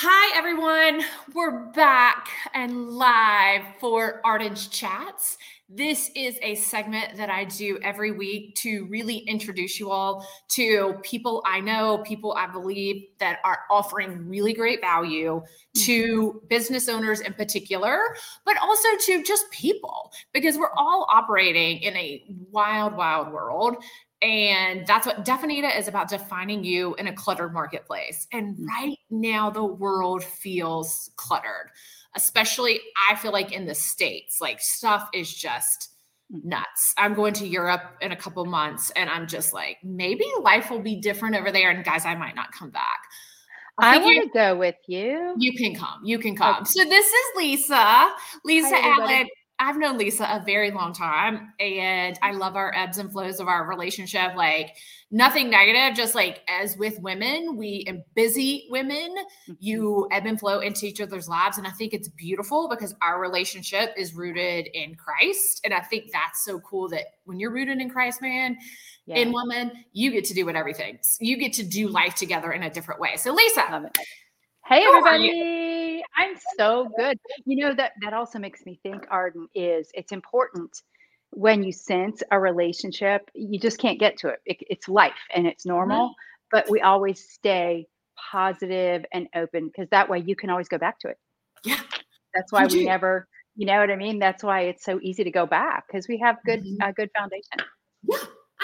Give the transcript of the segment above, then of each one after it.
Hi, everyone. We're back and live for Arden's Chats. This is a segment that I do every week to really introduce you all to people I know, people I believe that are offering really great value mm-hmm. to business owners in particular, but also to just people because we're all operating in a wild, wild world. And that's what Definita is about defining you in a cluttered marketplace. And mm. right now, the world feels cluttered, especially I feel like in the States, like stuff is just mm. nuts. I'm going to Europe in a couple months and I'm just like, maybe life will be different over there. And guys, I might not come back. I want to go with you. You can come. You can come. Okay. So this is Lisa. Lisa Hi, Allen I've known Lisa a very long time and I love our ebbs and flows of our relationship. Like nothing negative, just like as with women, we and busy women, mm-hmm. you ebb and flow into each other's lives. And I think it's beautiful because our relationship is rooted in Christ. And I think that's so cool that when you're rooted in Christ, man, yeah. in woman, you get to do what everything. You get to do life together in a different way. So Lisa, Hey everybody. I'm so good. You know that that also makes me think Arden is it's important when you sense a relationship, you just can't get to it. it it's life and it's normal, mm-hmm. but we always stay positive and open because that way you can always go back to it. Yeah. That's why we never, you know what I mean? That's why it's so easy to go back because we have good mm-hmm. a good foundation. Yeah,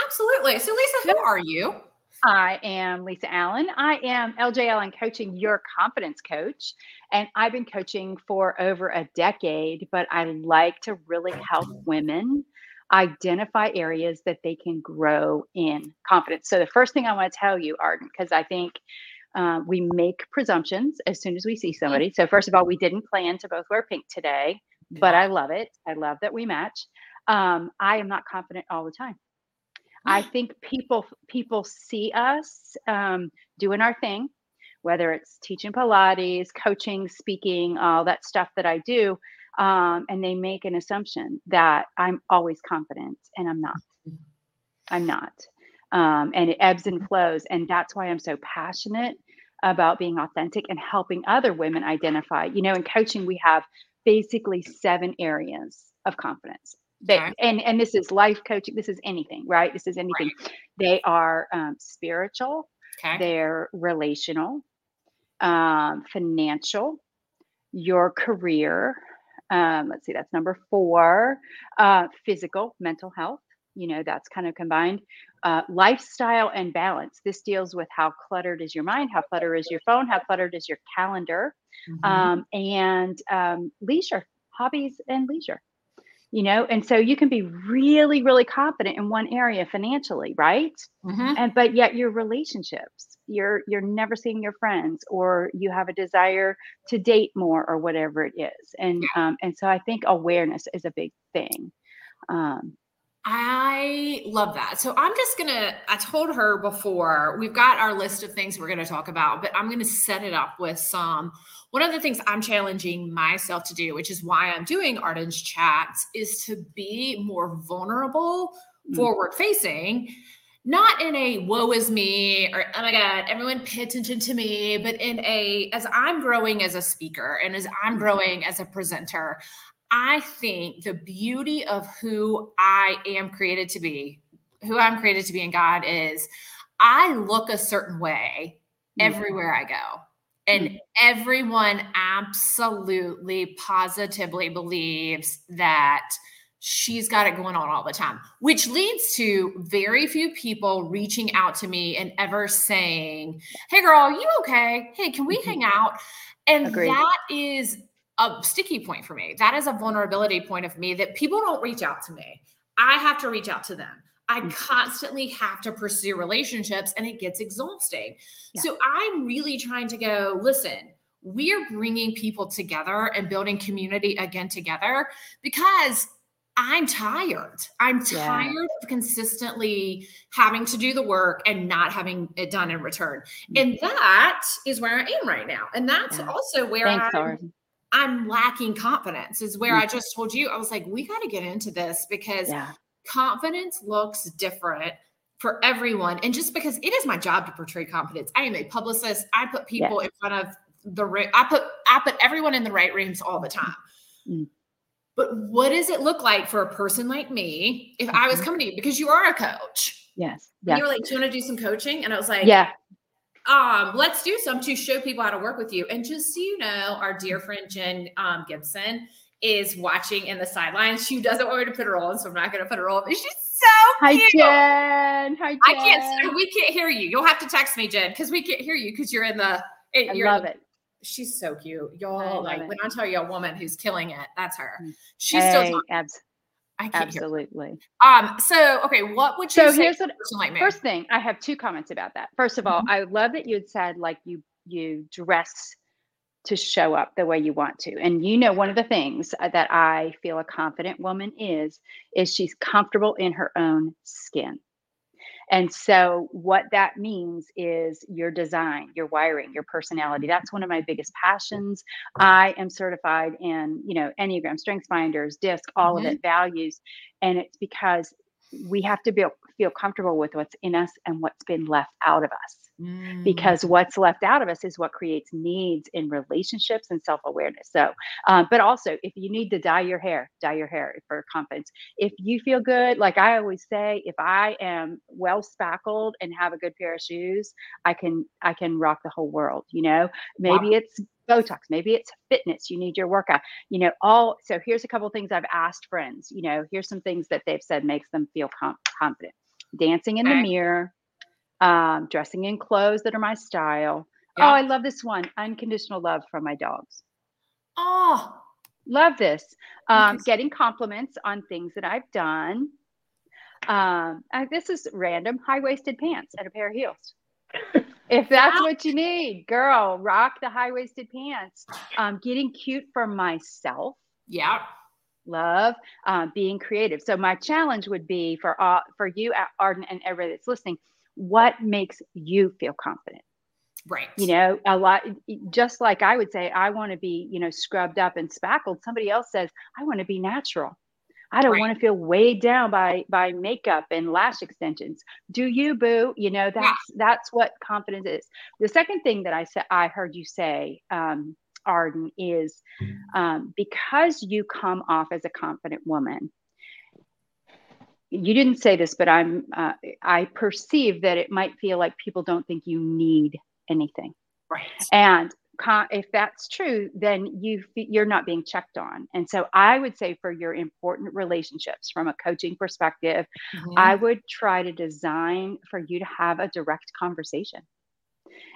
absolutely. So Lisa, who are you? I am Lisa Allen. I am LJ Allen Coaching, your confidence coach. And I've been coaching for over a decade, but I like to really help women identify areas that they can grow in confidence. So, the first thing I want to tell you, Arden, because I think uh, we make presumptions as soon as we see somebody. So, first of all, we didn't plan to both wear pink today, but I love it. I love that we match. Um, I am not confident all the time. I think people people see us um, doing our thing, whether it's teaching Pilates, coaching, speaking, all that stuff that I do, um, and they make an assumption that I'm always confident, and I'm not. I'm not, um, and it ebbs and flows, and that's why I'm so passionate about being authentic and helping other women identify. You know, in coaching, we have basically seven areas of confidence they okay. and and this is life coaching this is anything right this is anything right. they are um, spiritual okay. they're relational um, financial your career um, let's see that's number four uh, physical mental health you know that's kind of combined uh, lifestyle and balance this deals with how cluttered is your mind how cluttered is your phone how cluttered is your calendar mm-hmm. um, and um, leisure hobbies and leisure you know and so you can be really really confident in one area financially right mm-hmm. and but yet your relationships you're you're never seeing your friends or you have a desire to date more or whatever it is and yeah. um, and so i think awareness is a big thing um, I love that. So I'm just going to, I told her before, we've got our list of things we're going to talk about, but I'm going to set it up with some. One of the things I'm challenging myself to do, which is why I'm doing Arden's chats, is to be more vulnerable, mm-hmm. forward facing, not in a woe is me or oh my God, everyone pay attention to me, but in a, as I'm growing as a speaker and as I'm mm-hmm. growing as a presenter, I think the beauty of who I am created to be, who I'm created to be in God is I look a certain way mm-hmm. everywhere I go. And mm-hmm. everyone absolutely positively believes that she's got it going on all the time, which leads to very few people reaching out to me and ever saying, Hey, girl, you okay? Hey, can we mm-hmm. hang out? And Agreed. that is a sticky point for me. That is a vulnerability point of me that people don't reach out to me. I have to reach out to them. I mm. constantly have to pursue relationships and it gets exhausting. Yeah. So I'm really trying to go, listen, we're bringing people together and building community again together because I'm tired. I'm tired yeah. of consistently having to do the work and not having it done in return. Mm. And that is where I am right now. And that's yeah. also where Thanks, I'm, I'm lacking confidence is where I mm. just told you, I was like, we got to get into this because yeah. confidence looks different for everyone. And just because it is my job to portray confidence, I am a publicist. I put people in front of the I put I put everyone in the right rooms all the time. Mm. But what does it look like for a person like me if mm-hmm. I was mm-hmm. coming to you because you are a coach? Yes. Yeah. You were like, "Do you want to do some coaching?" And I was like, "Yeah." Um, let's do some to show people how to work with you. And just so you know, our dear friend Jen um, Gibson is watching in the sidelines. She doesn't want me to put her on, so I'm not going to put her on. But she's so cute. Hi, Jen. Hi, Jen. I can't. We can't hear you. You'll have to text me, Jen, because we can't hear you because you're in the. I love it. She's so cute, y'all. Like it. when I tell you a woman who's killing it, that's her. She's hey, still. Abs- I can't Absolutely. Um. So, okay, what would you so here's what, like first thing I have two comments about that. First of all, mm-hmm. I love that you had said like you you dress to show up the way you want to. And you know, one of the things uh, that I feel a confident woman is, is she's comfortable in her own skin. And so, what that means is your design, your wiring, your personality. That's one of my biggest passions. I am certified in, you know, Enneagram, Strengths Finders, DISC, all mm-hmm. of it, values. And it's because we have to be, feel comfortable with what's in us and what's been left out of us. Mm. Because what's left out of us is what creates needs in relationships and self awareness. So, uh, but also, if you need to dye your hair, dye your hair for confidence. If you feel good, like I always say, if I am well spackled and have a good pair of shoes, I can I can rock the whole world. You know, maybe wow. it's Botox, maybe it's fitness, you need your workout, you know, all. So here's a couple things I've asked friends, you know, here's some things that they've said makes them feel com- confident dancing in the mirror, um, dressing in clothes that are my style. Yeah. Oh, I love this one unconditional love from my dogs. Oh, love this. Um, getting compliments on things that I've done. Um, this is random high waisted pants and a pair of heels. if that's what you need, girl, rock the high waisted pants. Um, getting cute for myself. Yeah love uh, being creative. So my challenge would be for all, for you, Arden, and everybody that's listening, what makes you feel confident? Right. You know, a lot, just like I would say, I want to be, you know, scrubbed up and spackled. Somebody else says, I want to be natural. I don't right. want to feel weighed down by by makeup and lash extensions. Do you, boo? You know, that's yeah. that's what confidence is. The second thing that I said I heard you say um, Arden is um, because you come off as a confident woman. You didn't say this, but I'm uh, I perceive that it might feel like people don't think you need anything. Right. And if that's true, then you you're not being checked on. And so I would say for your important relationships from a coaching perspective, mm-hmm. I would try to design for you to have a direct conversation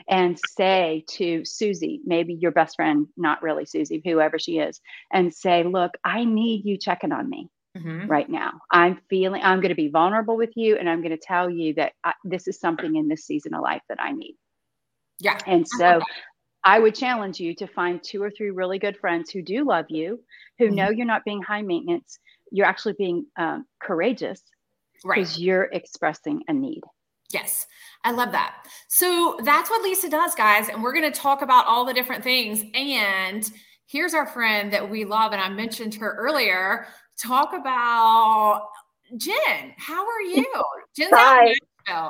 and say to Susie, maybe your best friend, not really Susie, whoever she is, and say, Look, I need you checking on me. Mm-hmm. Right now, I'm feeling I'm going to be vulnerable with you, and I'm going to tell you that I, this is something in this season of life that I need. Yeah. And so I would challenge you to find two or three really good friends who do love you, who mm-hmm. know you're not being high maintenance, you're actually being um, courageous because right. you're expressing a need. Yes, I love that. So that's what Lisa does, guys. And we're going to talk about all the different things. And here's our friend that we love. And I mentioned her earlier. Talk about Jen. How are you? Jen's Hi.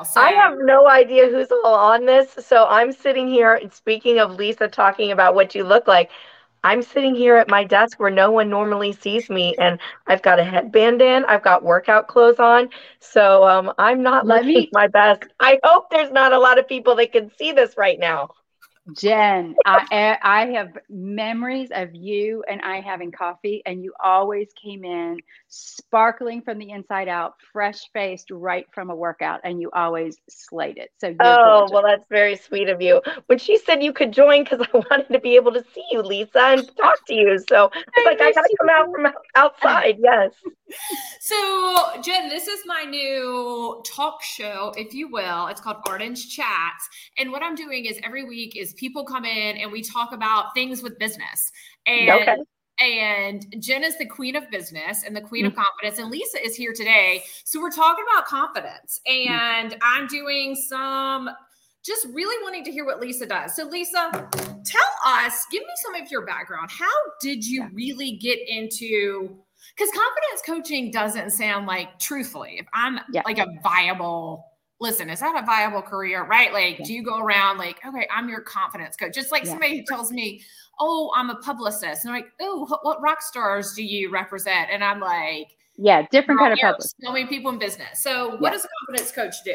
So. I have no idea who's all on this. So I'm sitting here, speaking of Lisa talking about what you look like, I'm sitting here at my desk where no one normally sees me, and I've got a headband in, I've got workout clothes on, so um, I'm not Let looking me- my best. I hope there's not a lot of people that can see this right now. Jen, I I have memories of you and I having coffee, and you always came in sparkling from the inside out, fresh faced, right from a workout, and you always slayed it. So oh gorgeous. well, that's very sweet of you. When she said you could join, because I wanted to be able to see you, Lisa, and talk to you, so I like I gotta come out from outside. Yes. So Jen, this is my new talk show, if you will. It's called Arden's Chats, and what I'm doing is every week is people come in and we talk about things with business. And okay. And Jen is the queen of business and the queen mm-hmm. of confidence. And Lisa is here today. So we're talking about confidence. Mm. And mm-hmm. I'm doing some just really wanting to hear what Lisa does. So, Lisa, tell us, give me some of your background. How did you yeah. really get into? Because confidence coaching doesn't sound like, truthfully, if I'm yeah. like a viable listen, is that a viable career? Right? Like, yeah. do you go around like, okay, I'm your confidence coach? Just like yeah. somebody who tells me, oh, I'm a publicist. And I'm like, oh, what rock stars do you represent? And I'm like, yeah, different kind of publicist. So many people in business. So, what yeah. does a confidence coach do?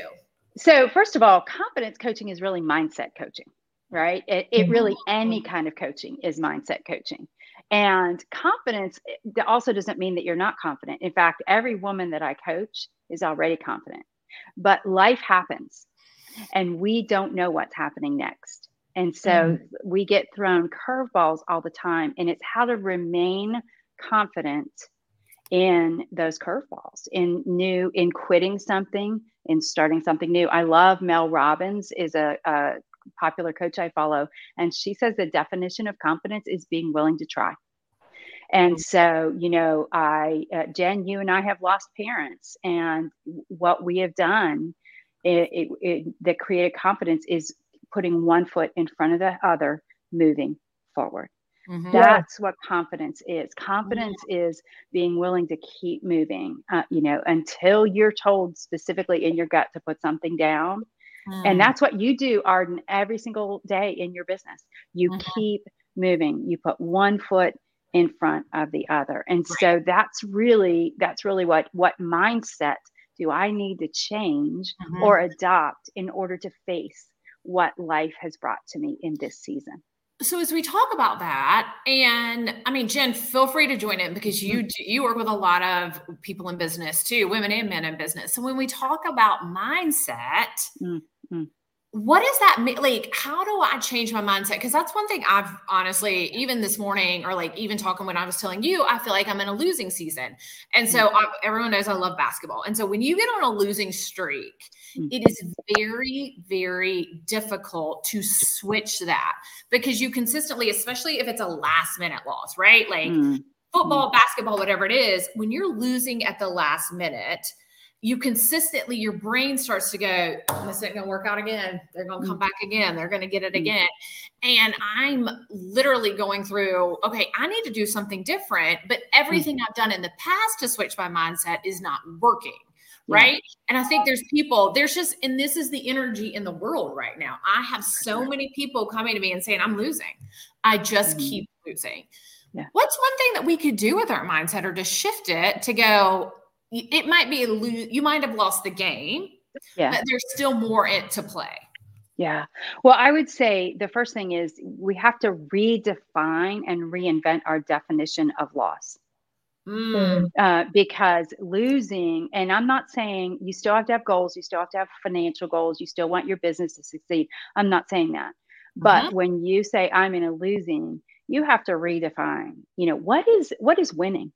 So, first of all, confidence coaching is really mindset coaching, right? It, it really, mm-hmm. any kind of coaching is mindset coaching. And confidence also doesn't mean that you're not confident. In fact, every woman that I coach is already confident. But life happens and we don't know what's happening next. And so mm-hmm. we get thrown curveballs all the time. And it's how to remain confident in those curveballs, in new, in quitting something, in starting something new. I love Mel Robbins is a, a popular coach I follow, and she says the definition of confidence is being willing to try. And so, you know, I, uh, Jen, you and I have lost parents, and what we have done it, it, it, that created confidence is putting one foot in front of the other, moving forward. Mm-hmm. That's what confidence is. Confidence mm-hmm. is being willing to keep moving, uh, you know, until you're told specifically in your gut to put something down. Mm-hmm. And mm. that's what you do, Arden, every single day in your business. You mm-hmm. keep moving. You put one foot in front of the other. And right. so that's really that's really what what mindset do I need to change mm-hmm. or adopt in order to face what life has brought to me in this season? So as we talk about that, and I mean, Jen, feel free to join in because you mm-hmm. do, you work with a lot of people in business too, women and men in business. So when we talk about mindset, mm-hmm what does that mean? Like, how do I change my mindset? Because that's one thing I've honestly, even this morning, or like even talking when I was telling you, I feel like I'm in a losing season. And so mm-hmm. I, everyone knows I love basketball. And so when you get on a losing streak, mm-hmm. it is very, very difficult to switch that because you consistently, especially if it's a last minute loss, right? Like mm-hmm. football, basketball, whatever it is, when you're losing at the last minute, you consistently your brain starts to go this isn't gonna work out again they're gonna come mm. back again they're gonna get it mm. again and i'm literally going through okay i need to do something different but everything mm. i've done in the past to switch my mindset is not working right and i think there's people there's just and this is the energy in the world right now i have so many people coming to me and saying i'm losing i just mm-hmm. keep losing yeah. what's one thing that we could do with our mindset or to shift it to go it might be a lose, you might have lost the game, yeah. but there's still more it to play. Yeah. Well, I would say the first thing is we have to redefine and reinvent our definition of loss. Mm. Uh, because losing, and I'm not saying you still have to have goals, you still have to have financial goals, you still want your business to succeed. I'm not saying that. But mm-hmm. when you say I'm in a losing, you have to redefine, you know, what is what is winning?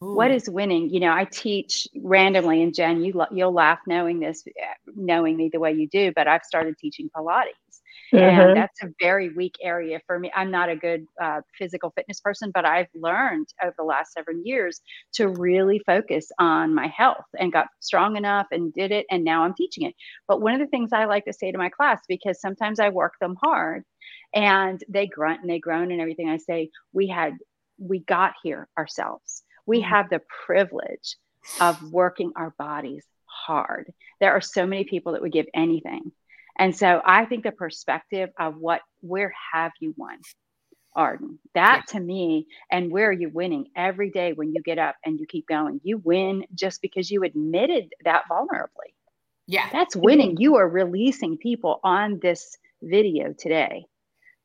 What is winning? You know, I teach randomly, and Jen, you you'll laugh knowing this, knowing me the way you do. But I've started teaching Pilates, mm-hmm. and that's a very weak area for me. I'm not a good uh, physical fitness person, but I've learned over the last seven years to really focus on my health and got strong enough and did it, and now I'm teaching it. But one of the things I like to say to my class, because sometimes I work them hard, and they grunt and they groan and everything, I say we had we got here ourselves we mm-hmm. have the privilege of working our bodies hard. There are so many people that would give anything. And so I think the perspective of what, where have you won? Arden. That yeah. to me, and where are you winning every day when you get up and you keep going? You win just because you admitted that vulnerably. Yeah. That's winning. You are releasing people on this video today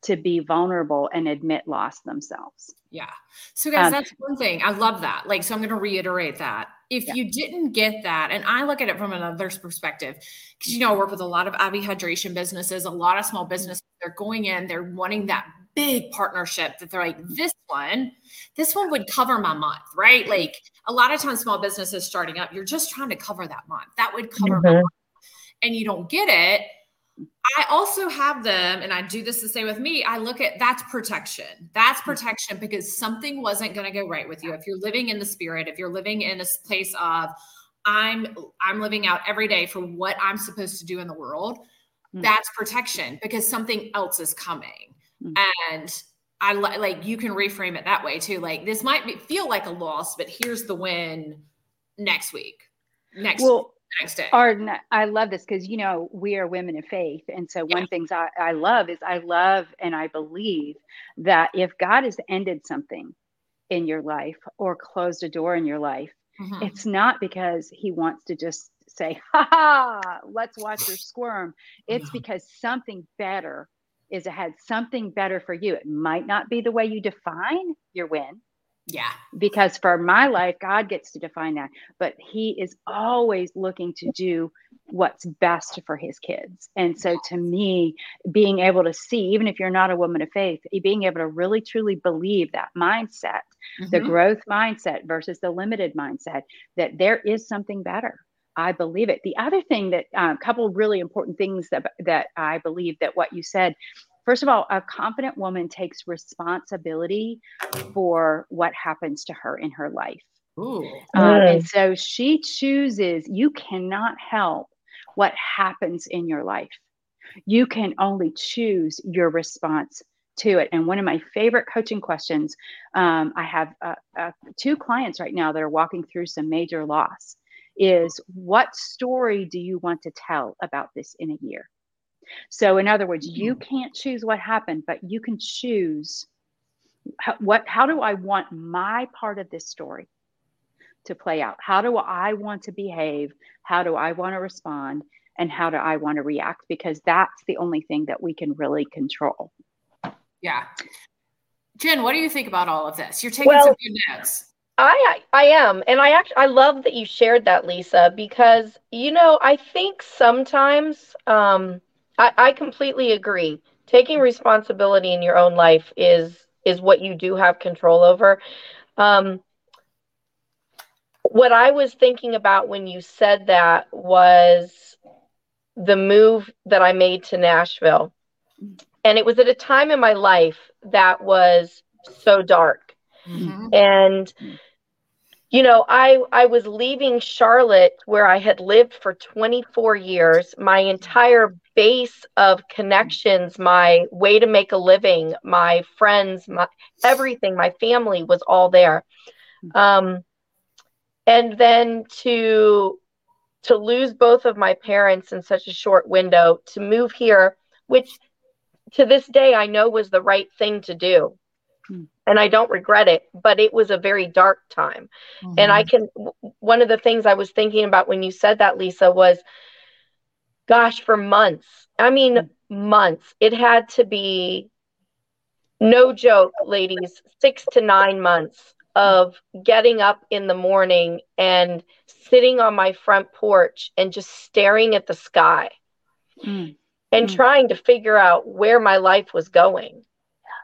to be vulnerable and admit loss themselves. Yeah. So, guys, um, that's one thing. I love that. Like, so I'm going to reiterate that. If yeah. you didn't get that, and I look at it from another perspective, because, you know, I work with a lot of IV hydration businesses, a lot of small businesses, they're going in, they're wanting that big partnership that they're like, this one, this one would cover my month, right? Like, a lot of times, small businesses starting up, you're just trying to cover that month. That would cover mm-hmm. my month. And you don't get it I also have them, and I do this the same with me. I look at that's protection. That's mm-hmm. protection because something wasn't going to go right with you. If you're living in the spirit, if you're living in a place of I'm I'm living out every day for what I'm supposed to do in the world, mm-hmm. that's protection because something else is coming. Mm-hmm. And I like you can reframe it that way too. Like this might be, feel like a loss, but here's the win next week. Next well, the next day. Arden, I love this because you know we are women of faith, and so one yeah. things I, I love is I love and I believe that if God has ended something in your life or closed a door in your life, mm-hmm. it's not because He wants to just say, "Ha ha, let's watch her squirm." It's mm-hmm. because something better is ahead, something better for you. It might not be the way you define your win yeah. Because for my life, God gets to define that. But He is always looking to do what's best for His kids. And so to me, being able to see, even if you're not a woman of faith, being able to really truly believe that mindset, mm-hmm. the growth mindset versus the limited mindset, that there is something better. I believe it. The other thing that a um, couple really important things that that I believe that what you said First of all, a confident woman takes responsibility for what happens to her in her life. Um, and so she chooses, you cannot help what happens in your life. You can only choose your response to it. And one of my favorite coaching questions um, I have uh, uh, two clients right now that are walking through some major loss is what story do you want to tell about this in a year? So, in other words, you mm-hmm. can't choose what happened, but you can choose how, what. How do I want my part of this story to play out? How do I want to behave? How do I want to respond? And how do I want to react? Because that's the only thing that we can really control. Yeah. Jen, what do you think about all of this? You're taking well, some good notes. I I am, and I actually I love that you shared that, Lisa, because you know I think sometimes um, I, I completely agree. Taking responsibility in your own life is is what you do have control over. Um, what I was thinking about when you said that was the move that I made to Nashville. And it was at a time in my life that was so dark. Mm-hmm. And you know i i was leaving charlotte where i had lived for 24 years. My entire base of connections my way to make a living my friends my everything my family was all there. Um and then to to lose both of my parents in such a short window to move here which to this day i know was the right thing to do and I don't regret it, but it was a very dark time. Mm-hmm. And I can, one of the things I was thinking about when you said that, Lisa, was gosh, for months, I mean, mm-hmm. months, it had to be no joke, ladies, six to nine months of getting up in the morning and sitting on my front porch and just staring at the sky mm. and mm. trying to figure out where my life was going.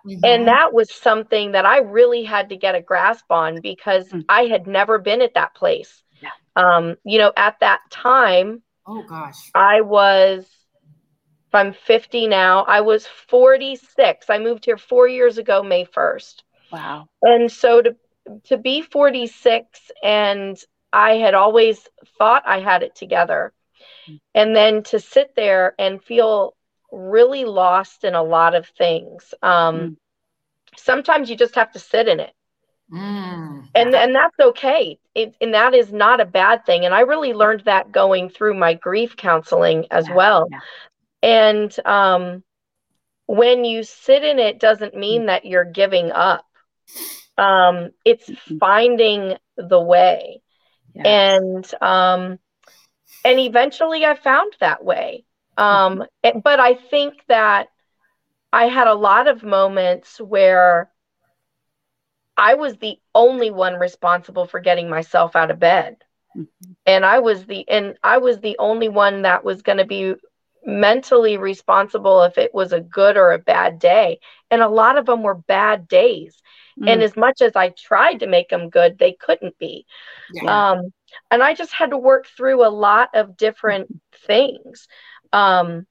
Mm-hmm. And that was something that I really had to get a grasp on because mm-hmm. I had never been at that place. Yeah. Um, you know, at that time, oh gosh, I was, if I'm 50 now, I was 46. I moved here four years ago, May 1st. Wow. And so to, to be 46 and I had always thought I had it together. Mm-hmm. And then to sit there and feel really lost in a lot of things. Um, mm. Sometimes you just have to sit in it. Mm. And and that's okay. It, and that is not a bad thing. And I really learned that going through my grief counseling as yeah, well. Yeah. And um, when you sit in it, doesn't mean mm. that you're giving up. Um, it's finding the way. Yes. And um, and eventually I found that way. Um, mm-hmm. but I think that I had a lot of moments where I was the only one responsible for getting myself out of bed. Mm-hmm. And I was the and I was the only one that was going to be mentally responsible if it was a good or a bad day. And a lot of them were bad days. Mm. And as much as I tried to make them good, they couldn't be. Yeah. Um, and I just had to work through a lot of different things. Um,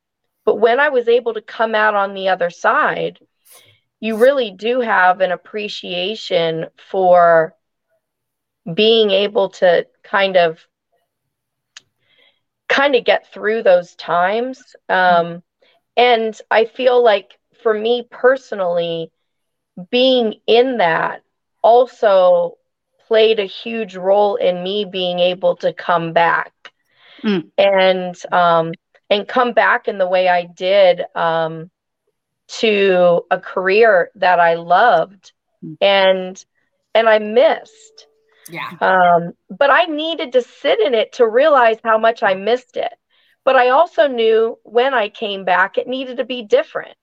but when I was able to come out on the other side, you really do have an appreciation for being able to kind of kind of get through those times um, and i feel like for me personally being in that also played a huge role in me being able to come back mm. and um, and come back in the way I did um, to a career that I loved mm. and and I missed. Yeah. Um, but I needed to sit in it to realize how much I missed it. But I also knew when I came back, it needed to be different.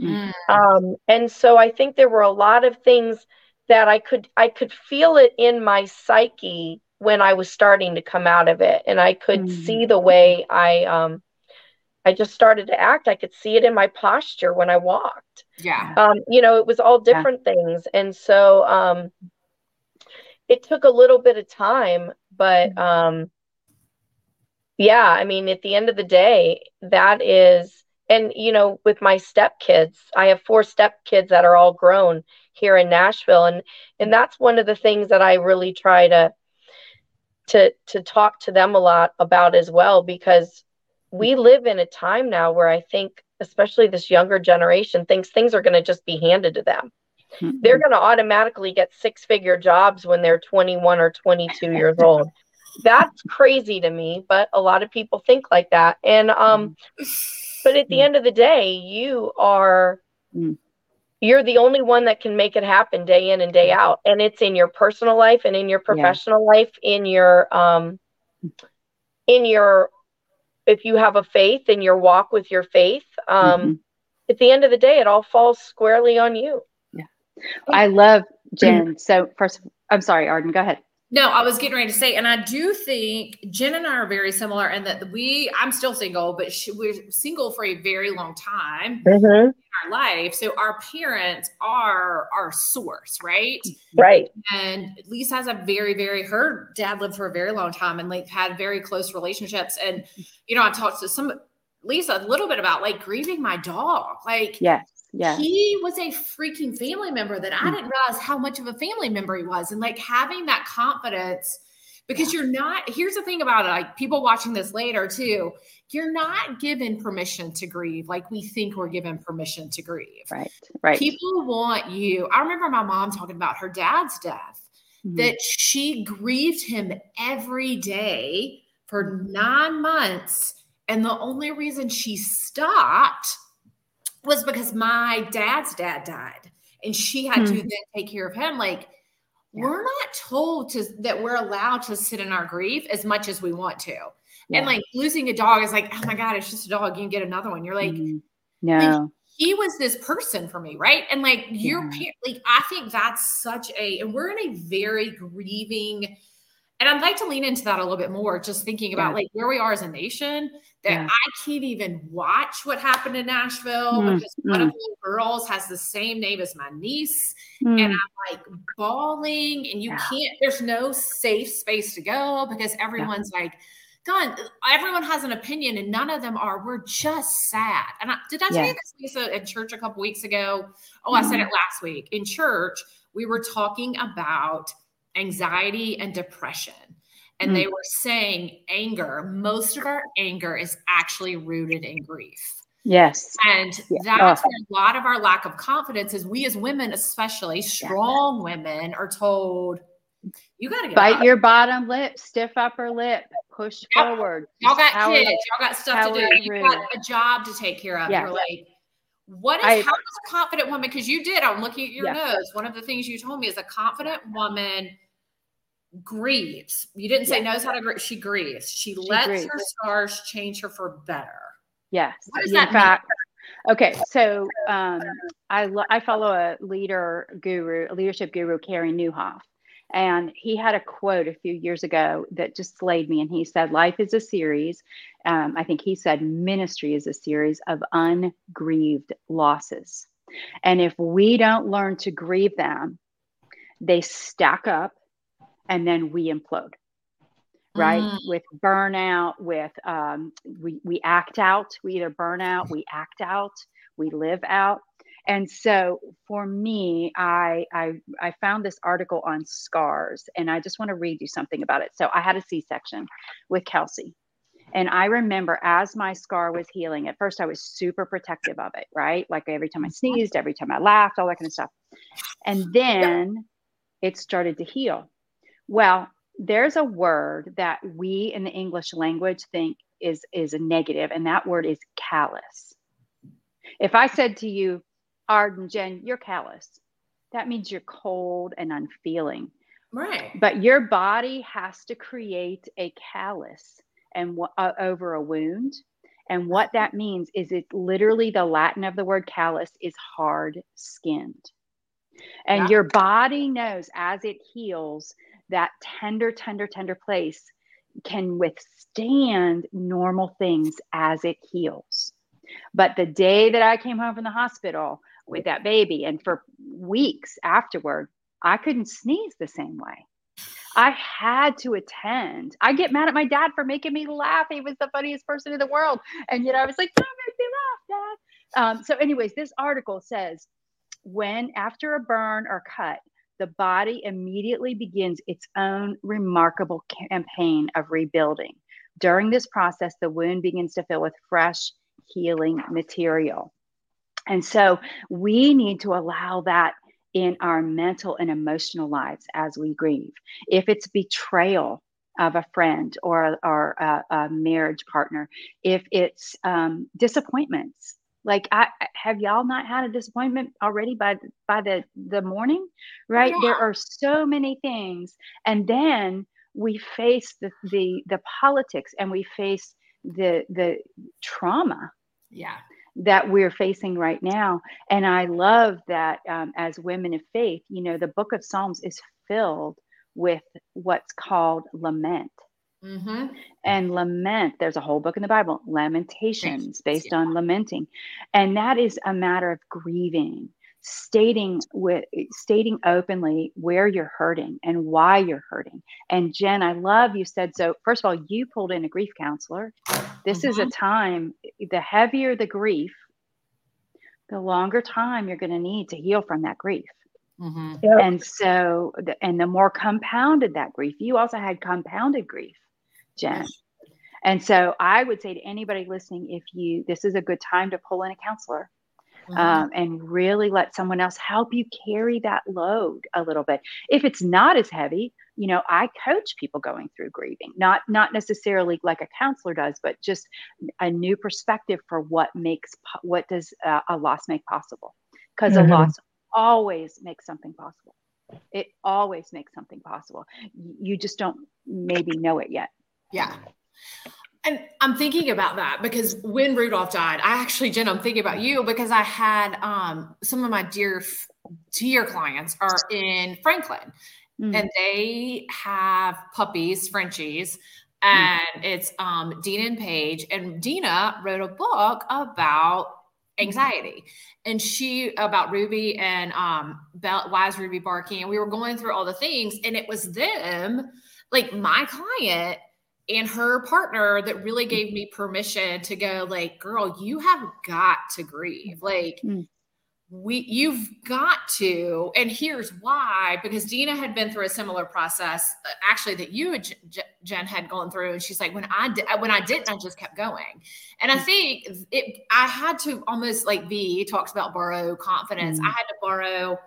Mm. Um, and so I think there were a lot of things that I could I could feel it in my psyche when I was starting to come out of it, and I could mm. see the way I um, I just started to act. I could see it in my posture when I walked. Yeah. Um, you know, it was all different yeah. things, and so um, it took a little bit of time, but mm. um, yeah, I mean, at the end of the day, that is and you know with my stepkids i have four stepkids that are all grown here in nashville and and that's one of the things that i really try to to to talk to them a lot about as well because we live in a time now where i think especially this younger generation thinks things are going to just be handed to them mm-hmm. they're going to automatically get six figure jobs when they're 21 or 22 years old that's crazy to me but a lot of people think like that and um but at the end of the day, you are mm. you're the only one that can make it happen day in and day out. And it's in your personal life and in your professional yeah. life, in your um in your if you have a faith in your walk with your faith, um mm-hmm. at the end of the day, it all falls squarely on you. Yeah. I love Jen. So first I'm sorry, Arden, go ahead. No, I was getting ready to say, and I do think Jen and I are very similar, and that we, I'm still single, but she, we're single for a very long time mm-hmm. in our life. So our parents are our source, right? Right. And Lisa has a very, very, her dad lived for a very long time and like had very close relationships. And, you know, I talked to some, Lisa a little bit about like grieving my dog. Like, yes yeah. He was a freaking family member that I mm. didn't realize how much of a family member he was. And like having that confidence, because you're not, here's the thing about it like people watching this later too, you're not given permission to grieve like we think we're given permission to grieve. Right. Right. People want you. I remember my mom talking about her dad's death, mm-hmm. that she grieved him every day for nine months. And the only reason she stopped was because my dad's dad died and she had mm-hmm. to then take care of him. Like, yeah. we're not told to that we're allowed to sit in our grief as much as we want to. Yeah. And like losing a dog is like, oh my God, it's just a dog. You can get another one. You're like, mm-hmm. no. Like, he was this person for me, right? And like your yeah. like, I think that's such a, and we're in a very grieving and I'd like to lean into that a little bit more, just thinking about yeah. like where we are as a nation, that yeah. I can't even watch what happened in Nashville mm, because mm. one of the girls has the same name as my niece. Mm. And I'm like bawling, and you yeah. can't, there's no safe space to go because everyone's like, God, everyone has an opinion and none of them are. We're just sad. And I, did I tell you this, Lisa, in church a couple weeks ago? Oh, I said it mm-hmm. last week. In church, we were talking about anxiety and depression. And mm. they were saying anger, most of our anger is actually rooted in grief. Yes. And yeah. that's oh. a lot of our lack of confidence is we as women, especially strong yeah. women, are told you gotta bite up. your bottom lip, stiff upper lip, push yep. forward. Y'all got Power kids, y'all got stuff to do. You got a job to take care of. Yeah. You're like, what is I, how does a confident woman? Because you did, I'm looking at your yeah. nose. One of the things you told me is a confident woman grieves. You didn't say knows how to grieve. She grieves. She, she lets grieves. her scars change her for better. Yes. What does In that fact, mean? Okay, so um, I I follow a leader guru, a leadership guru, Carey Nieuwhof, and he had a quote a few years ago that just slayed me. And he said, "Life is a series." Um, I think he said, "Ministry is a series of ungrieved losses," and if we don't learn to grieve them, they stack up and then we implode right mm. with burnout with um, we, we act out we either burn out we act out we live out and so for me I, I i found this article on scars and i just want to read you something about it so i had a c-section with kelsey and I remember as my scar was healing, at first I was super protective of it, right? Like every time I sneezed, every time I laughed, all that kind of stuff. And then it started to heal. Well, there's a word that we in the English language think is is a negative, and that word is callous. If I said to you, Arden, Jen, you're callous, that means you're cold and unfeeling. Right. But your body has to create a callus and uh, over a wound. And what that means is it literally the Latin of the word callus is hard skinned. And yeah. your body knows as it heals that tender, tender, tender place can withstand normal things as it heals. But the day that I came home from the hospital with that baby, and for weeks afterward, I couldn't sneeze the same way. I had to attend. I get mad at my dad for making me laugh. He was the funniest person in the world. And yet I was like, don't make me laugh, Dad. Um, so, anyways, this article says when after a burn or cut, the body immediately begins its own remarkable campaign of rebuilding. During this process, the wound begins to fill with fresh healing material. And so we need to allow that in our mental and emotional lives as we grieve. If it's betrayal of a friend or, or a, a marriage partner, if it's um, disappointments, like I have y'all not had a disappointment already by by the the morning, right? Yeah. There are so many things, and then we face the the the politics and we face the the trauma. Yeah that we're facing right now. And I love that um, as women of faith, you know, the book of Psalms is filled with what's called lament. Mm-hmm. And lament, there's a whole book in the Bible, Lamentations, based yeah. on lamenting. And that is a matter of grieving, stating with stating openly where you're hurting and why you're hurting. And Jen, I love you said so. First of all, you pulled in a grief counselor. This mm-hmm. is a mm-hmm. time, the heavier the grief, the longer time you're going to need to heal from that grief. Mm-hmm. Yep. And so, and the more compounded that grief, you also had compounded grief, Jen. And so I would say to anybody listening, if you, this is a good time to pull in a counselor mm-hmm. um, and really let someone else help you carry that load a little bit. If it's not as heavy, you know, I coach people going through grieving, not not necessarily like a counselor does, but just a new perspective for what makes what does uh, a loss make possible? Because mm-hmm. a loss always makes something possible. It always makes something possible. You just don't maybe know it yet. Yeah. And I'm thinking about that because when Rudolph died, I actually, Jen, I'm thinking about you because I had um, some of my dear dear clients are in Franklin mm. and they have puppies, Frenchies, mm. and mm. it's um, Dina and Paige. And Dina wrote a book about anxiety and she about ruby and um Bell, wise ruby barking and we were going through all the things and it was them like my client and her partner that really gave me permission to go like girl you have got to grieve like mm. we you've got to and here's why because dina had been through a similar process uh, actually that you and jen had gone through and she's like when i did when i didn't i just kept going and i mm. think it i had to almost like v talks about borrow confidence mm. i had to borrow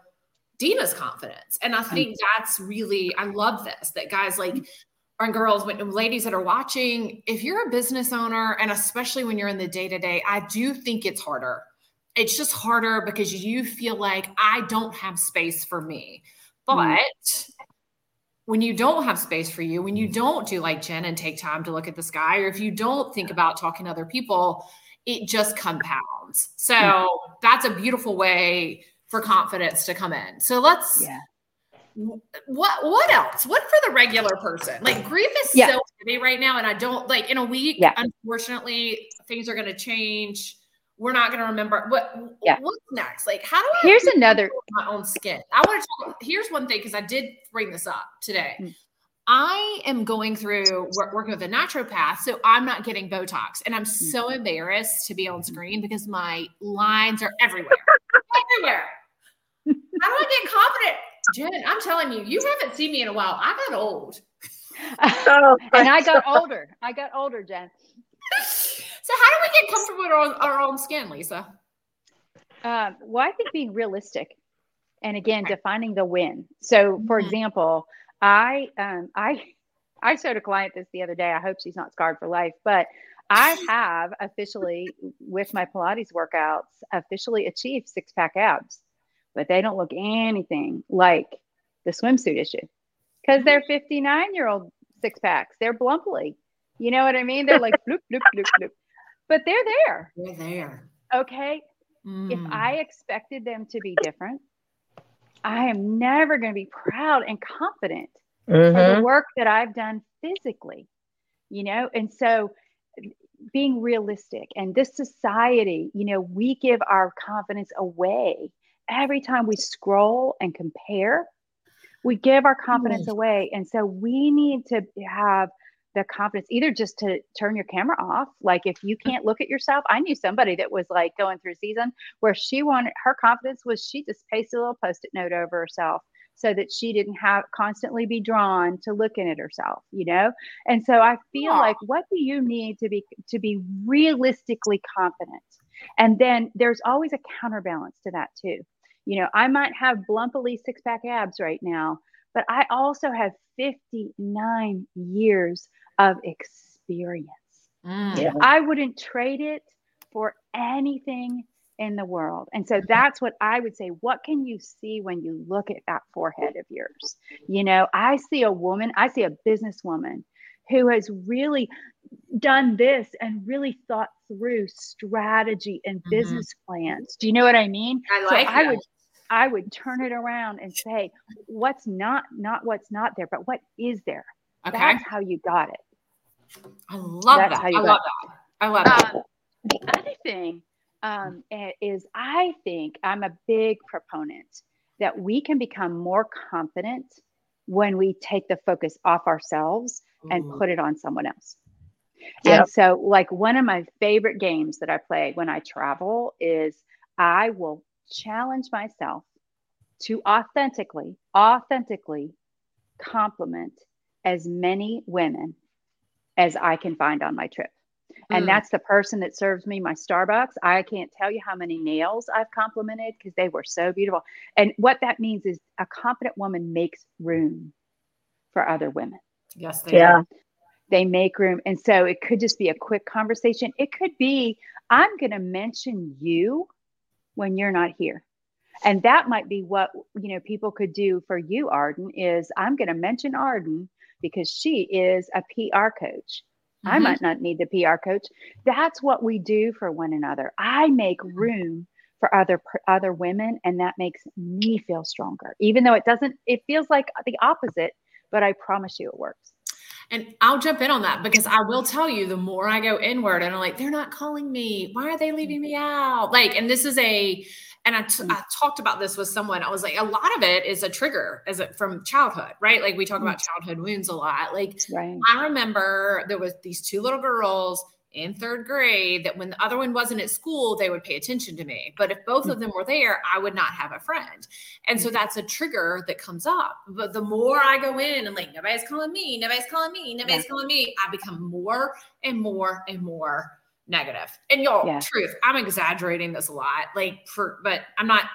Dina's confidence. And I mm. think that's really, I love this that guys like and girls, when, ladies that are watching, if you're a business owner, and especially when you're in the day to day, I do think it's harder. It's just harder because you feel like I don't have space for me. But mm. when you don't have space for you, when you don't do like Jen and take time to look at the sky, or if you don't think about talking to other people, it just compounds. So mm. that's a beautiful way for confidence to come in. So let's yeah what what else what for the regular person like grief is yeah. so heavy right now and i don't like in a week yeah. unfortunately things are going to change we're not going to remember what yeah. what's next like how do i here's another my own skin i want to talk here's one thing because i did bring this up today mm. I am going through work, working with a naturopath, so I'm not getting Botox, and I'm hmm. so embarrassed to be on screen because my lines are everywhere, everywhere. How do I get confident? Jen, I'm telling you, you haven't seen me in a while. I got old. Oh, and I got older. I got older, Jen. so, how do we get comfortable with our, our own skin, Lisa? Uh, well, I think being realistic, and again, defining the win. So, for mm-hmm. example, I um, I I showed a client this the other day. I hope she's not scarred for life, but I have officially, with my Pilates workouts, officially achieved six pack abs, but they don't look anything like the swimsuit issue because they're 59 year old six packs. They're blumply. You know what I mean? They're like bloop, bloop, bloop, bloop. But they're there. They're there. Okay. Mm. If I expected them to be different, I am never going to be proud and confident mm-hmm. for the mm-hmm. work that I've done physically, you know? And so being realistic and this society, you know, we give our confidence away every time we scroll and compare. We give our confidence mm-hmm. away. And so we need to have the confidence either just to turn your camera off like if you can't look at yourself i knew somebody that was like going through a season where she wanted her confidence was she just pasted a little post-it note over herself so that she didn't have constantly be drawn to looking at herself you know and so i feel yeah. like what do you need to be to be realistically confident and then there's always a counterbalance to that too you know i might have blumpily six pack abs right now but i also have 59 years of experience mm. yeah. i wouldn't trade it for anything in the world. And so that's what I would say. What can you see when you look at that forehead of yours? You know, I see a woman, I see a businesswoman who has really done this and really thought through strategy and mm-hmm. business plans. Do you know what I mean? I like so I would I would turn it around and say, what's not not what's not there, but what is there? Okay. That's how you got it. I love That's that. I love that. I love that. Um, the other thing um, is I think I'm a big proponent that we can become more confident when we take the focus off ourselves and mm. put it on someone else. Yep. And so, like, one of my favorite games that I play when I travel is I will challenge myself to authentically, authentically compliment as many women as I can find on my trip and mm. that's the person that serves me my Starbucks. I can't tell you how many nails I've complimented because they were so beautiful. And what that means is a confident woman makes room for other women. Yes, they yeah. Do. They make room. And so it could just be a quick conversation. It could be, I'm going to mention you when you're not here. And that might be what, you know, people could do for you, Arden, is I'm going to mention Arden because she is a PR coach Mm-hmm. I might not need the PR coach. That's what we do for one another. I make room for other other women and that makes me feel stronger. Even though it doesn't it feels like the opposite, but I promise you it works. And I'll jump in on that because I will tell you the more I go inward and I'm like, they're not calling me. Why are they leaving me out? Like, and this is a, and I, t- mm. I talked about this with someone. I was like, a lot of it is a trigger, is it from childhood, right? Like we talk about mm. childhood wounds a lot. Like right. I remember there was these two little girls in third grade that when the other one wasn't at school, they would pay attention to me. But if both of mm. them were there, I would not have a friend. And so that's a trigger that comes up. But the more I go in and like, nobody's calling me, nobody's calling me, nobody's yeah. calling me, I become more and more and more negative. And y'all, yeah. truth, I'm exaggerating this a lot, like for, but I'm not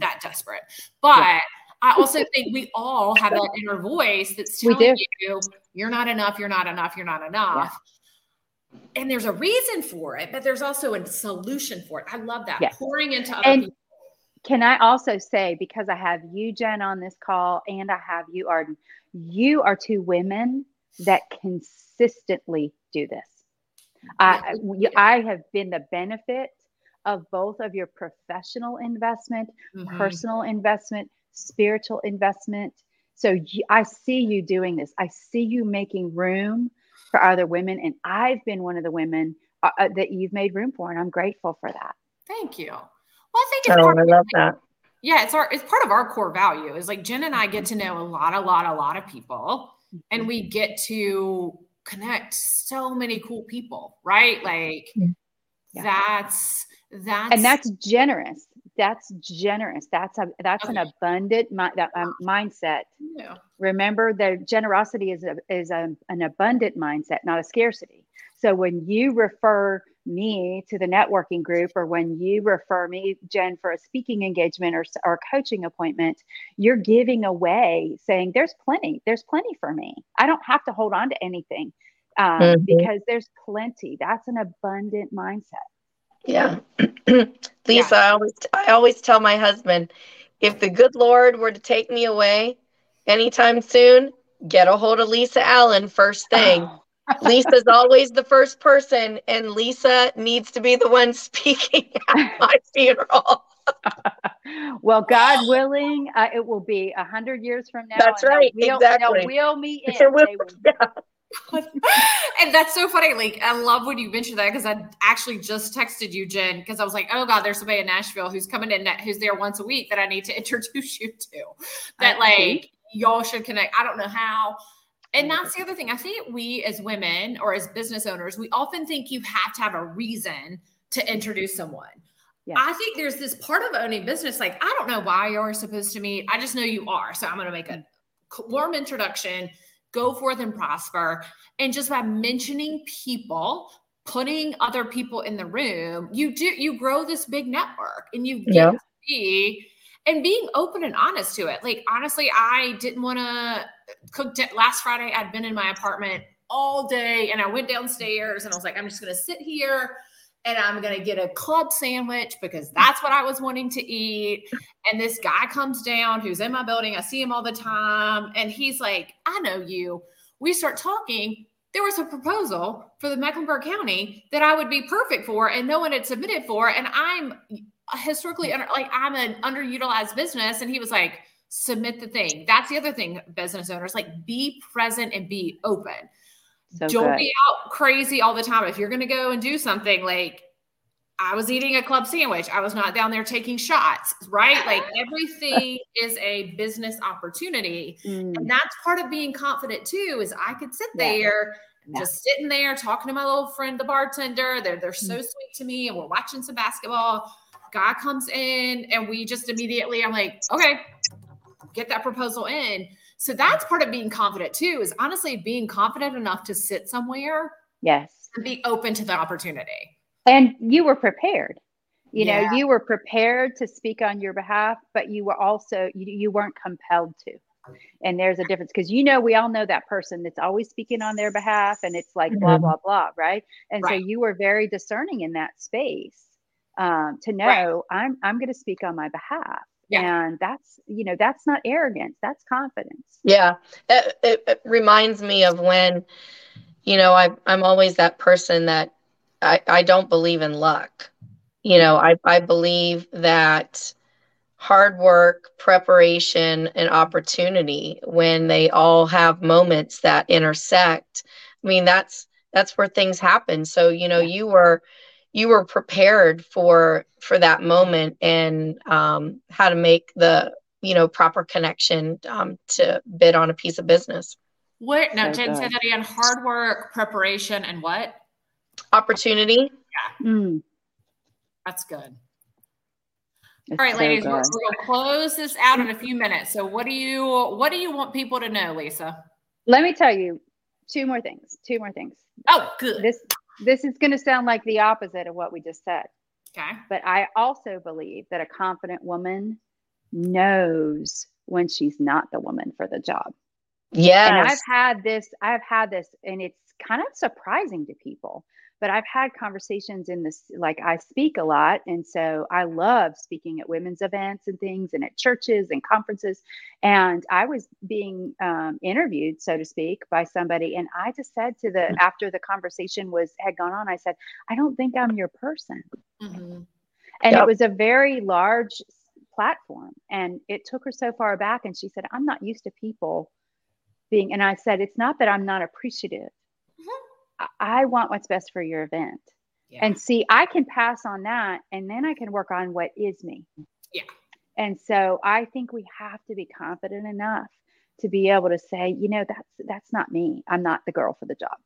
that desperate. But yeah. I also think we all have that inner voice that's telling you, you're not enough, you're not enough, you're not enough. And there's a reason for it, but there's also a solution for it. I love that. Yes. Pouring into other and people. Can I also say, because I have you, Jen, on this call, and I have you, Arden, you are two women that consistently do this. I, I have been the benefit of both of your professional investment, mm-hmm. personal investment, spiritual investment. So I see you doing this. I see you making room for other women. And I've been one of the women uh, uh that you've made room for. And I'm grateful for that. Thank you. Well, I think it's oh, I love that. Yeah, it's our it's part of our core value. Is like Jen and I get to know a lot, a lot, a lot of people, and we get to connect so many cool people, right? Like yeah. that's that's and that's generous. That's generous. That's a that's okay. an abundant mi- that, um, mindset. Yeah. Remember, the generosity is a, is a, an abundant mindset, not a scarcity. So when you refer me to the networking group or when you refer me jen for a speaking engagement or, or coaching appointment you're giving away saying there's plenty there's plenty for me i don't have to hold on to anything um, mm-hmm. because there's plenty that's an abundant mindset yeah lisa yeah. i always i always tell my husband if the good lord were to take me away anytime soon get a hold of lisa allen first thing oh Lisa's always the first person, and Lisa needs to be the one speaking at my funeral. well, God willing, uh, it will be a hundred years from now. That's right. We'll, exactly. We'll meet in. Will, yeah. and that's so funny. Like, I love when you mentioned that because I actually just texted you, Jen, because I was like, oh God, there's somebody in Nashville who's coming in, who's there once a week that I need to introduce you to. That, like, y'all should connect. I don't know how and that's the other thing. I think we as women or as business owners, we often think you have to have a reason to introduce someone. Yeah. I think there's this part of owning business. Like, I don't know why you're supposed to meet. I just know you are. So I'm going to make a warm introduction, go forth and prosper. And just by mentioning people, putting other people in the room, you do, you grow this big network and you get yeah. to be and being open and honest to it. Like, honestly, I didn't want to cook. T- last Friday, I'd been in my apartment all day and I went downstairs and I was like, I'm just going to sit here and I'm going to get a club sandwich because that's what I was wanting to eat. And this guy comes down who's in my building. I see him all the time. And he's like, I know you. We start talking. There was a proposal for the Mecklenburg County that I would be perfect for, and no one had submitted for. And I'm historically under, like I'm an underutilized business. And he was like, submit the thing. That's the other thing, business owners like be present and be open. So Don't good. be out crazy all the time. If you're going to go and do something like I was eating a club sandwich, I was not down there taking shots, right? Like everything is a business opportunity. Mm. And that's part of being confident too, is I could sit there. Yeah. Just sitting there talking to my little friend, the bartender. They're they're so mm. sweet to me, and we're watching some basketball guy comes in and we just immediately, I'm like, okay, get that proposal in. So that's part of being confident too, is honestly being confident enough to sit somewhere. Yes. And be open to the opportunity. And you were prepared. You yeah. know, you were prepared to speak on your behalf, but you were also, you, you weren't compelled to. And there's a difference because you know, we all know that person that's always speaking on their behalf and it's like mm-hmm. blah, blah, blah, right? And right. so you were very discerning in that space um, to know right. I'm I'm going to speak on my behalf. Yeah. And that's, you know, that's not arrogance, that's confidence. Yeah. It, it, it reminds me of when, you know, I, I'm always that person that I, I don't believe in luck. You know, I, I believe that hard work, preparation, and opportunity, when they all have moments that intersect, I mean, that's that's where things happen. So, you know, you were you were prepared for for that moment and um, how to make the you know proper connection um, to bid on a piece of business. What? No, Jen said that again. Hard work, preparation, and what? Opportunity. Yeah. Mm. That's good. It's All right, so ladies, we're, we're gonna close this out in a few minutes. So, what do you what do you want people to know, Lisa? Let me tell you two more things. Two more things. Oh, good. This this is going to sound like the opposite of what we just said. Okay. But I also believe that a confident woman knows when she's not the woman for the job. Yes. And I've had this, I've had this, and it's kind of surprising to people but I've had conversations in this, like I speak a lot. And so I love speaking at women's events and things and at churches and conferences. And I was being um, interviewed, so to speak, by somebody. And I just said to the, mm-hmm. after the conversation was, had gone on, I said, I don't think I'm your person. Mm-hmm. And yep. it was a very large platform. And it took her so far back. And she said, I'm not used to people being, and I said, it's not that I'm not appreciative I want what's best for your event. Yeah. And see, I can pass on that and then I can work on what is me. Yeah. And so I think we have to be confident enough to be able to say, you know, that's that's not me. I'm not the girl for the job.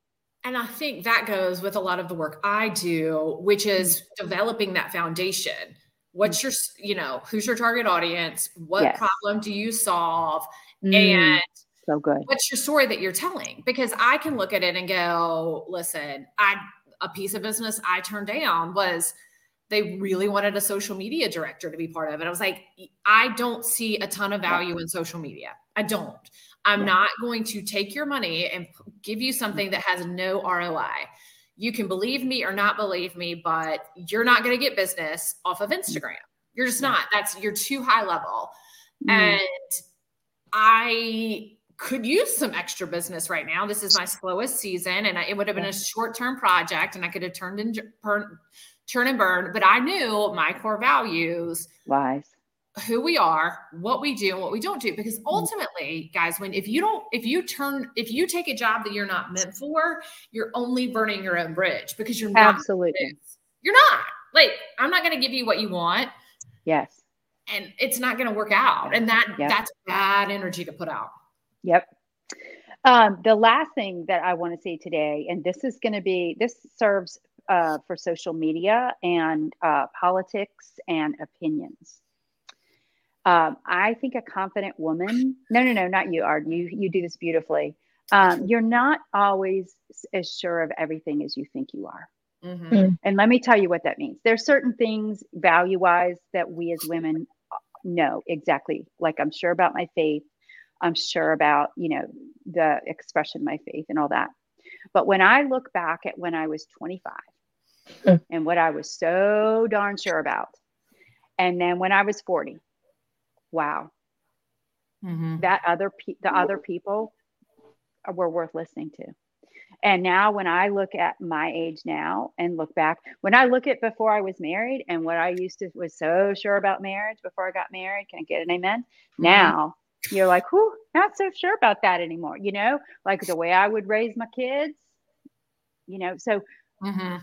And I think that goes with a lot of the work I do, which is developing that foundation. What's your, you know, who's your target audience? What yes. problem do you solve? Mm. And so good. What's your story that you're telling? Because I can look at it and go, listen, I a piece of business I turned down was they really wanted a social media director to be part of it. I was like, I don't see a ton of value in social media. I don't. I'm yeah. not going to take your money and give you something that has no ROI. You can believe me or not believe me, but you're not going to get business off of Instagram. You're just not. That's you're too high level. Mm. And I could use some extra business right now. This is my slowest season, and it would have been a short term project, and I could have turned in turn and burn. But I knew my core values, lies, who we are, what we do, and what we don't do. Because mm-hmm. ultimately, guys, when if you don't, if you turn, if you take a job that you're not meant for, you're only burning your own bridge because you're not absolutely. You're not like I'm not going to give you what you want. Yes. And it's not going to work out, and that yep. that's bad energy to put out. Yep. Um, the last thing that I want to say today, and this is going to be this serves uh, for social media and uh, politics and opinions. Um, I think a confident woman. No, no, no, not you, Ard. You you do this beautifully. Um, you're not always as sure of everything as you think you are. Mm-hmm. Mm. And let me tell you what that means. There's certain things value wise that we as women know exactly. Like I'm sure about my faith. I'm sure about you know the expression of my faith and all that. But when I look back at when I was 25 mm. and what I was so darn sure about, and then when I was 40 wow, mm-hmm. that other pe- the other people were worth listening to. And now, when I look at my age now and look back, when I look at before I was married and what I used to was so sure about marriage before I got married, can I get an amen? Mm-hmm. Now you're like, whew, not so sure about that anymore. You know, like the way I would raise my kids, you know, so mm-hmm.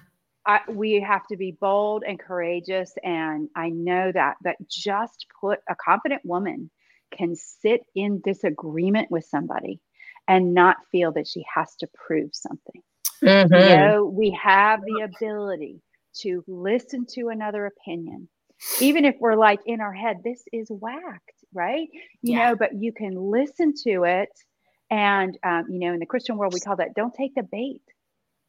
I, we have to be bold and courageous. And I know that, but just put a confident woman can sit in disagreement with somebody and not feel that she has to prove something. Mm-hmm. You know, we have the ability to listen to another opinion, even if we're like in our head, this is whacked, right? You yeah. know, but you can listen to it. And, um, you know, in the Christian world, we call that don't take the bait.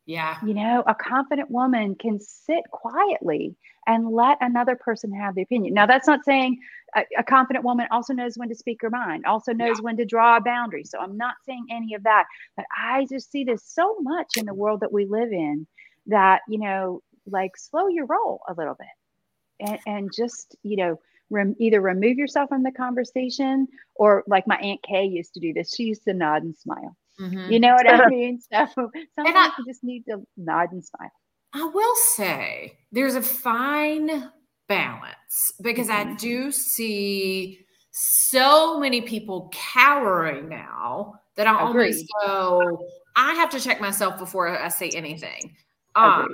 Yeah. You know, a confident woman can sit quietly and let another person have the opinion. Now, that's not saying a, a confident woman also knows when to speak her mind, also knows yeah. when to draw a boundary. So I'm not saying any of that, but I just see this so much in the world that we live in that, you know, like slow your roll a little bit and, and just, you know, rem- either remove yourself from the conversation or like my Aunt Kay used to do this. She used to nod and smile Mm-hmm. You know what I mean? So sometimes I, you just need to nod and smile. I will say there's a fine balance because mm-hmm. I do see so many people cowering now that I almost go, I have to check myself before I say anything. Um,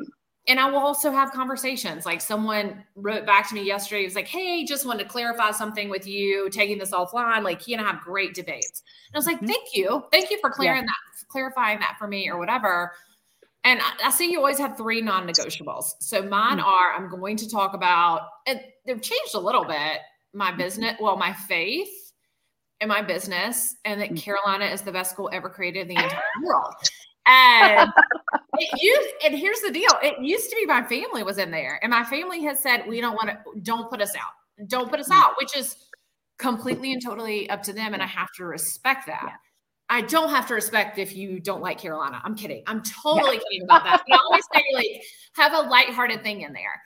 and I will also have conversations. Like someone wrote back to me yesterday, he was like, Hey, just wanted to clarify something with you, taking this offline. Like he and I have great debates. And I was like, mm-hmm. Thank you. Thank you for clearing yeah. that, clarifying that for me or whatever. And I, I see you always have three non-negotiables. So mine mm-hmm. are I'm going to talk about and they've changed a little bit, my mm-hmm. business, well, my faith and my business, and that mm-hmm. Carolina is the best school ever created in the entire world. And it used, and here's the deal. It used to be my family was in there, and my family has said, we don't want to, don't put us out. Don't put us mm. out, which is completely and totally up to them. And I have to respect that. Yeah. I don't have to respect if you don't like Carolina. I'm kidding. I'm totally yeah. kidding about that. But I always say like have a lighthearted thing in there.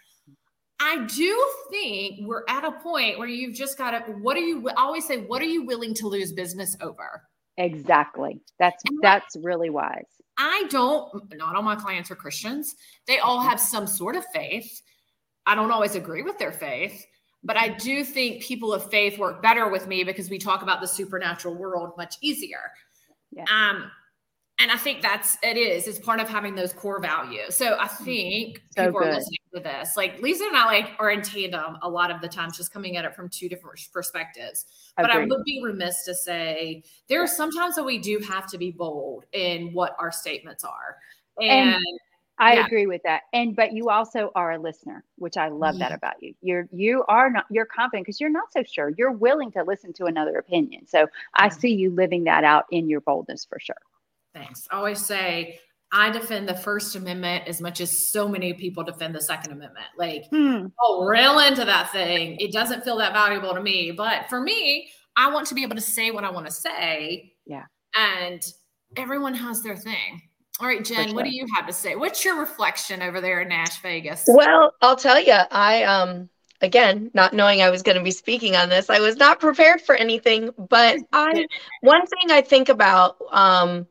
I do think we're at a point where you've just got to. What are you? I always say, what are you willing to lose business over? Exactly. That's and that's really wise. I don't, not all my clients are Christians. They all have some sort of faith. I don't always agree with their faith, but I do think people of faith work better with me because we talk about the supernatural world much easier. Yeah. Um, and I think that's it is. It's part of having those core values. So I mm-hmm. think so people good. are listening to this. Like Lisa and I like are in tandem a lot of the times, just coming at it from two different perspectives. But I would be remiss to say there are sometimes that we do have to be bold in what our statements are. And, and I yeah. agree with that. And but you also are a listener, which I love yeah. that about you. You're you are not you're confident because you're not so sure. You're willing to listen to another opinion. So I see you living that out in your boldness for sure. Thanks. I always say I defend the First Amendment as much as so many people defend the Second Amendment. Like, hmm. oh, rail into that thing. It doesn't feel that valuable to me. But for me, I want to be able to say what I want to say. Yeah. And everyone has their thing. All right, Jen, sure. what do you have to say? What's your reflection over there in Nash Vegas? Well, I'll tell you, I um again, not knowing I was going to be speaking on this, I was not prepared for anything. But I, one thing I think about um,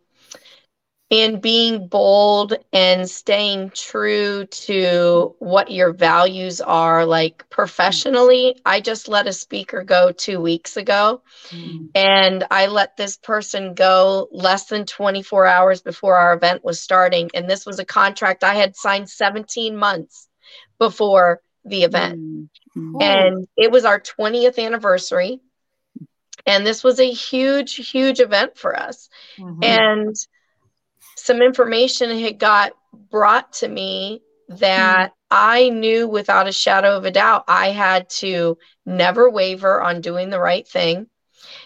in being bold and staying true to what your values are like professionally i just let a speaker go two weeks ago mm. and i let this person go less than 24 hours before our event was starting and this was a contract i had signed 17 months before the event mm. and it was our 20th anniversary and this was a huge huge event for us mm-hmm. and some information had got brought to me that mm. I knew without a shadow of a doubt I had to never waver on doing the right thing.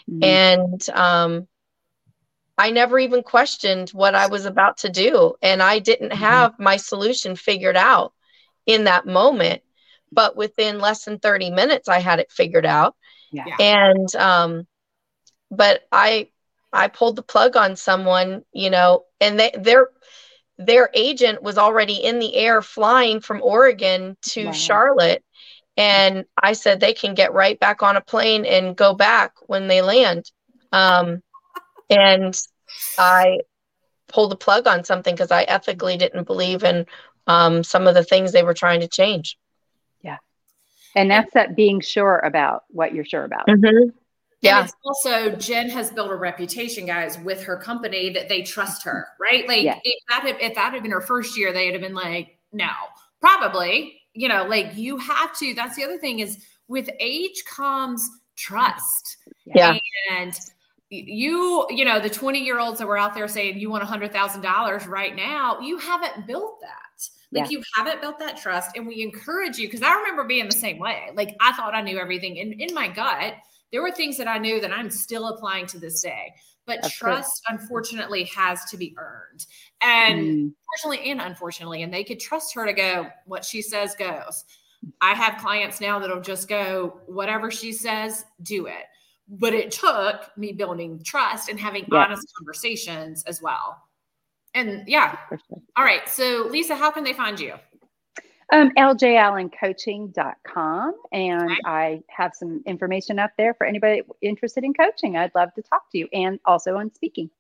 Mm. And um, I never even questioned what I was about to do. And I didn't mm-hmm. have my solution figured out in that moment. But within less than 30 minutes, I had it figured out. Yeah. And, um, but I I pulled the plug on someone, you know, and they, their their agent was already in the air flying from Oregon to wow. Charlotte. And I said they can get right back on a plane and go back when they land. Um, and I pulled the plug on something because I ethically didn't believe in um, some of the things they were trying to change. Yeah. And that's that being sure about what you're sure about. Mm-hmm. Yeah. And it's also Jen has built a reputation, guys, with her company that they trust her, right? Like yeah. if that had, if that had been her first year, they'd have been like, no, probably, you know, like you have to. That's the other thing is with age comes trust. Yeah. And you, you know, the 20 year olds that were out there saying you want a hundred thousand dollars right now, you haven't built that. Like yeah. you haven't built that trust. And we encourage you because I remember being the same way. Like I thought I knew everything. And in my gut, there were things that I knew that I'm still applying to this day. But That's trust, unfortunately, has to be earned. And mm. fortunately and unfortunately, and they could trust her to go, what she says goes. I have clients now that'll just go, whatever she says, do it. But it took me building trust and having yeah. honest conversations as well. And yeah. All right. So, Lisa, how can they find you? Um, ljallencoaching.com. And right. I have some information up there for anybody interested in coaching. I'd love to talk to you and also on speaking.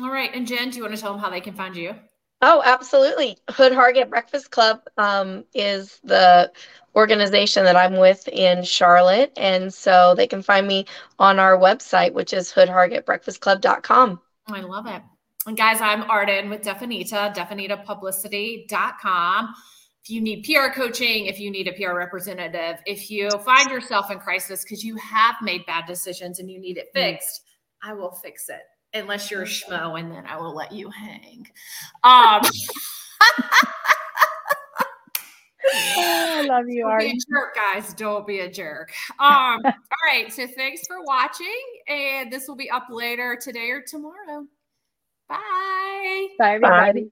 All right. And Jen, do you want to tell them how they can find you? Oh, absolutely. Hood Hargett Breakfast Club um, is the organization that I'm with in Charlotte. And so they can find me on our website, which is hoodhargettbreakfastclub.com. I love it. And guys, I'm Arden with Definita, definitapublicity.com if you need PR coaching, if you need a PR representative, if you find yourself in crisis because you have made bad decisions and you need it mm. fixed, I will fix it. Unless you're a schmo, and then I will let you hang. Um, I love you, Don't be a jerk, guys. Don't be a jerk. Um, all right. So thanks for watching, and this will be up later today or tomorrow. Bye. Bye, everybody. Bye.